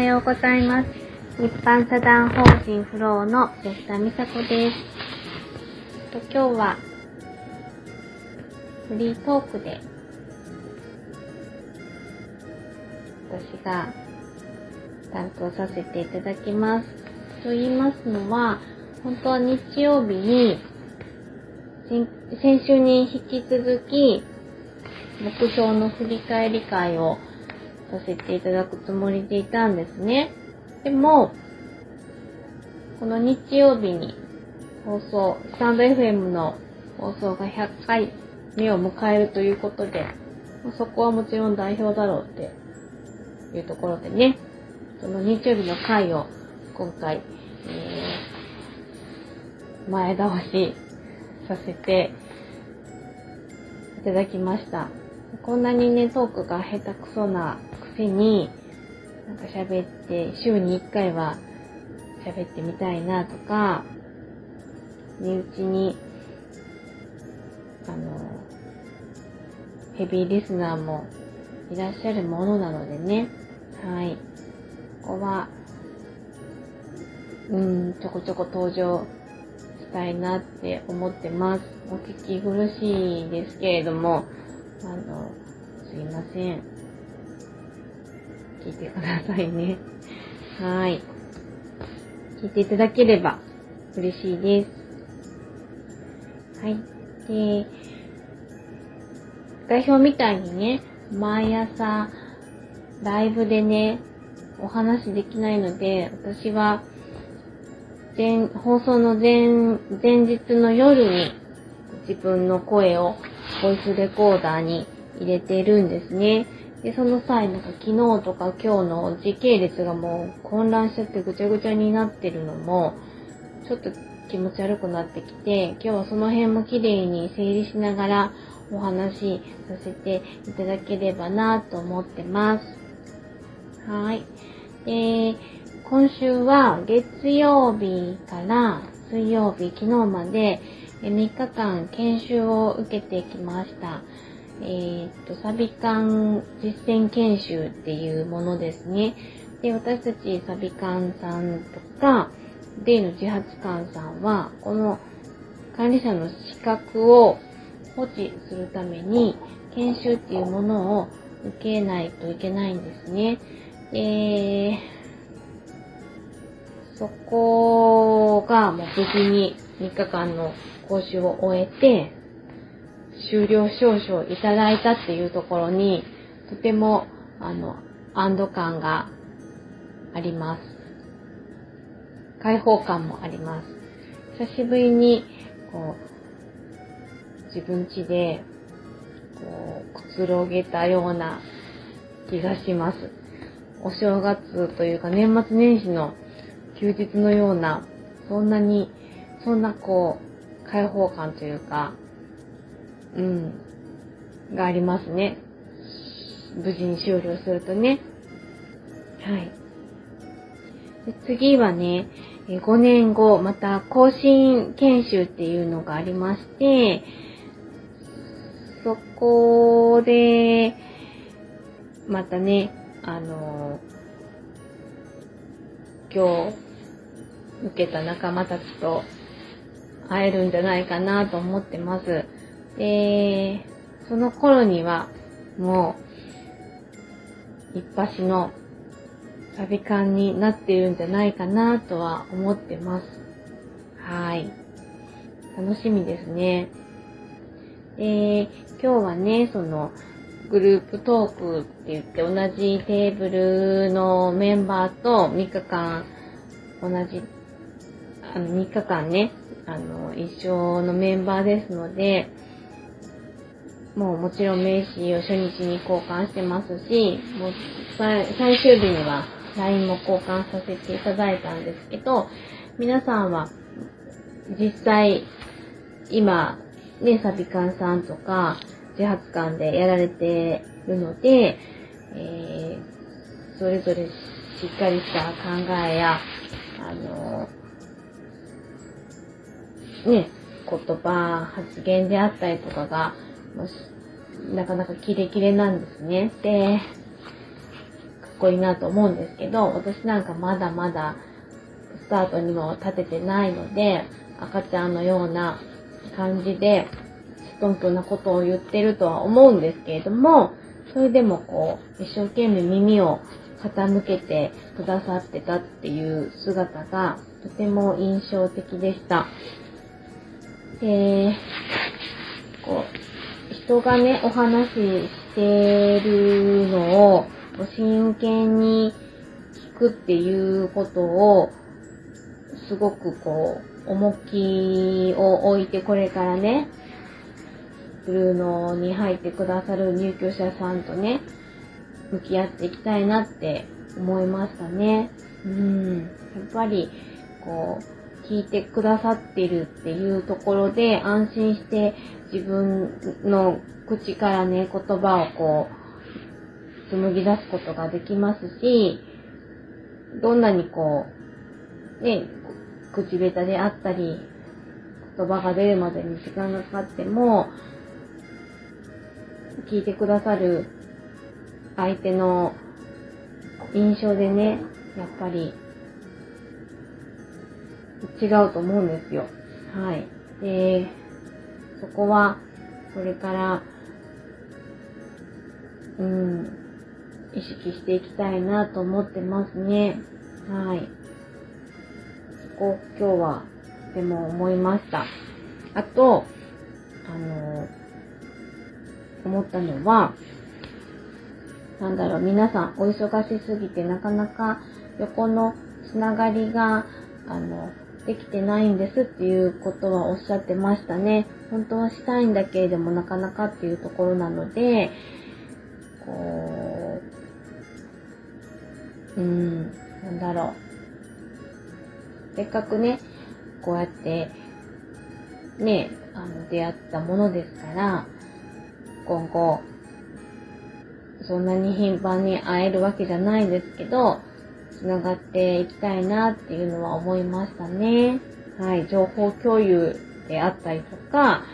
はようございます。一般社団法人フローの吉田美佐子です。と今日はフリートークで私が担当させていただきます。と言いますのは、本当は日曜日に先週に引き続き目標の振り返り会をさせていただくつもりでいたんですね。でも、この日曜日に放送、スタンド FM の放送が100回目を迎えるということで、そこはもちろん代表だろうっていうところでね、その日曜日の回を今回、えー、前倒しさせていただきました。こんなにね、トークが下手くそなせに、なんか喋って、週に1回は喋ってみたいなとか、身内に、あの、ヘビーリスナーもいらっしゃるものなのでね、はい。ここは、うん、ちょこちょこ登場したいなって思ってます。お聞き苦しいですけれども、あの、すいません。聞いてくださいね。はい。聞いていただければ嬉しいです。はい。で、代表みたいにね、毎朝、ライブでね、お話できないので、私は、前、放送の前、前日の夜に自分の声をボイスレコーダーに入れてるんですね。で、その際、なんか昨日とか今日の時系列がもう混乱しちゃってぐちゃぐちゃになってるのも、ちょっと気持ち悪くなってきて、今日はその辺も綺麗に整理しながらお話しさせていただければなと思ってます。はい。で、今週は月曜日から水曜日、昨日まで3日間研修を受けてきました。えっ、と、サビカン実践研修っていうものですね。で、私たちサビカンさんとか、デイの自発官さんは、この管理者の資格を保持するために、研修っていうものを受けないといけないんですね。で、そこがもう無事に3日間の講習を終えて、終了証書をいただいたっていうところに、とても、あの、安堵感があります。開放感もあります。久しぶりに、こう、自分家で、こう、くつろげたような気がします。お正月というか年末年始の休日のような、そんなに、そんなこう、開放感というか、うん、がありますね。無事に終了するとね。はい。で次はね、5年後、また更新研修っていうのがありまして、そこで、またね、あの、今日受けた仲間たちと会えるんじゃないかなと思ってます。で、その頃にはもう一発のサビ感になっているんじゃないかなとは思ってます。はい。楽しみですね。で、今日はね、その、グループトークって言って同じテーブルのメンバーと3日間同じ、あの3日間ね、あの、一緒のメンバーですので、もうもちろん名刺を初日に交換してますし、もう最終日には LINE も交換させていただいたんですけど、皆さんは実際今、ね、サビカンさんとか自発館でやられてるので、えー、それぞれしっかりした考えや、あのね、言葉、発言であったりとかが、なかなかキレキレなんですね。で、かっこいいなと思うんですけど、私なんかまだまだスタートにも立ててないので、赤ちゃんのような感じで、ストンプなことを言ってるとは思うんですけれども、それでもこう、一生懸命耳を傾けてくださってたっていう姿がとても印象的でした。で、こう、人がね、お話ししてるのを真剣に聞くっていうことを、すごくこう、重きを置いてこれからね、ブルーノに入ってくださる入居者さんとね、向き合っていきたいなって思いましたね。うん。やっぱり、こう、聞いてくださってるっていうところで安心して自分の口からね、言葉をこう、紡ぎ出すことができますし、どんなにこう、ね、口下手であったり、言葉が出るまでに時間がかかっても、聞いてくださる相手の印象でね、やっぱり違うと思うんですよ。はい。で、そこは、これから、うん、意識していきたいなと思ってますね。はい。そこ、今日は、とても思いました。あと、あの、思ったのは、なんだろう、皆さんお忙しすぎてなかなか横のつながりが、あの、できてないんですっていうことはおっしゃってましたね。本当はしたいんだけれどもなかなかっていうところなので、こう、うん、なんだろう。せっかくね、こうやって、ね、あの、出会ったものですから、今後、そんなに頻繁に会えるわけじゃないですけど、つながっていきたいなっていうのは思いましたね。はい、情報共有であったりとか、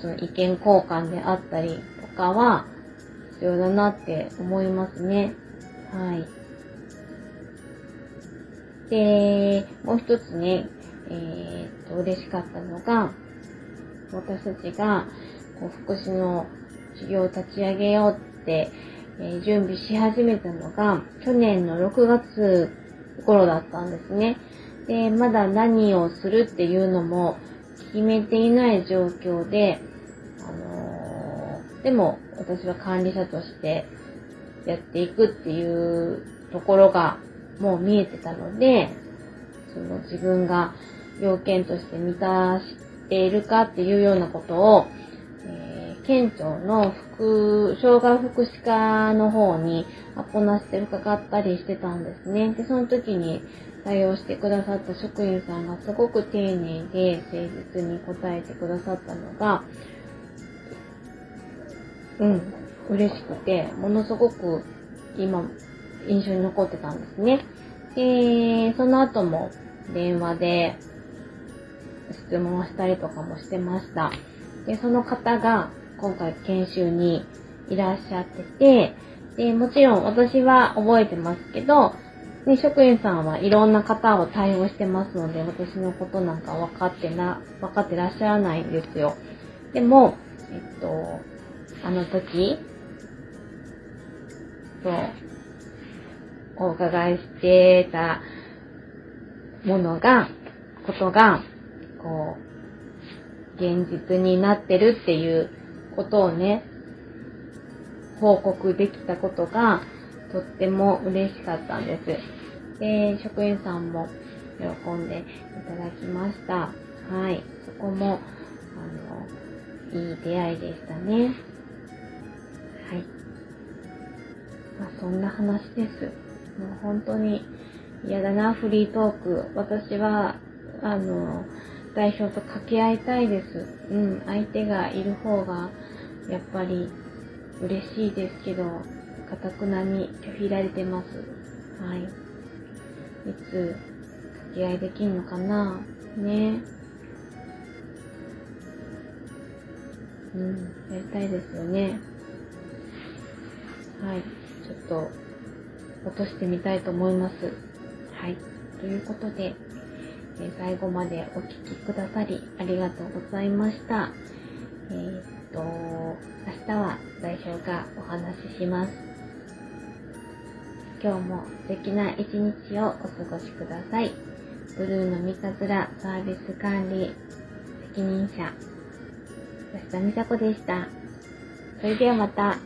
その意見交換であったりとかは必要だなって思いますね。はい。で、もう一つね、えー、っと、嬉しかったのが、私たちが、こう、福祉の事業を立ち上げようって、え準備し始めたのが、去年の6月頃だったんですね。で、まだ何をするっていうのも決めていない状況で、あのー、でも私は管理者としてやっていくっていうところがもう見えてたので、その自分が要件として満たしているかっていうようなことを県庁の副、障害福祉課の方にアポなして伺ったりしてたんですね。で、その時に対応してくださった職員さんがすごく丁寧で誠実に答えてくださったのが、うん、嬉しくて、ものすごく今、印象に残ってたんですね。で、その後も電話で質問をしたりとかもしてました。で、その方が今回研修にいらっしゃってて、で、もちろん私は覚えてますけど、ね、職員さんはいろんな方を対応してますので、私のことなんか分かってな、分かってらっしゃらないんですよ。でも、えっと、あの時、そう、お伺いしてたものが、ことが、こう、現実になってるっていうことをね、報告できたことがとっても嬉しかったんです。で、職員さんも喜んでいただきました。はい。そこも、あの、いい出会いでしたね。はい。まあ、そんな話です。もう本当に嫌だな、フリートーク。私は、あの、代表と掛け合いたいです。うん、相手がいる方が、やっぱり嬉しいですけど、かたくなに拒否られてます。はい。いつ、掛け合いできんのかな？ねうん、やりたいですよね。はい。ちょっと、落としてみたいと思います。はい。ということで、え最後までお聴きくださりありがとうございました。えー、と、明日は代表がお話しします。今日も素敵な一日をお過ごしください。ブルーの三日面サービス管理責任者、安田美佐子でした。それではまた。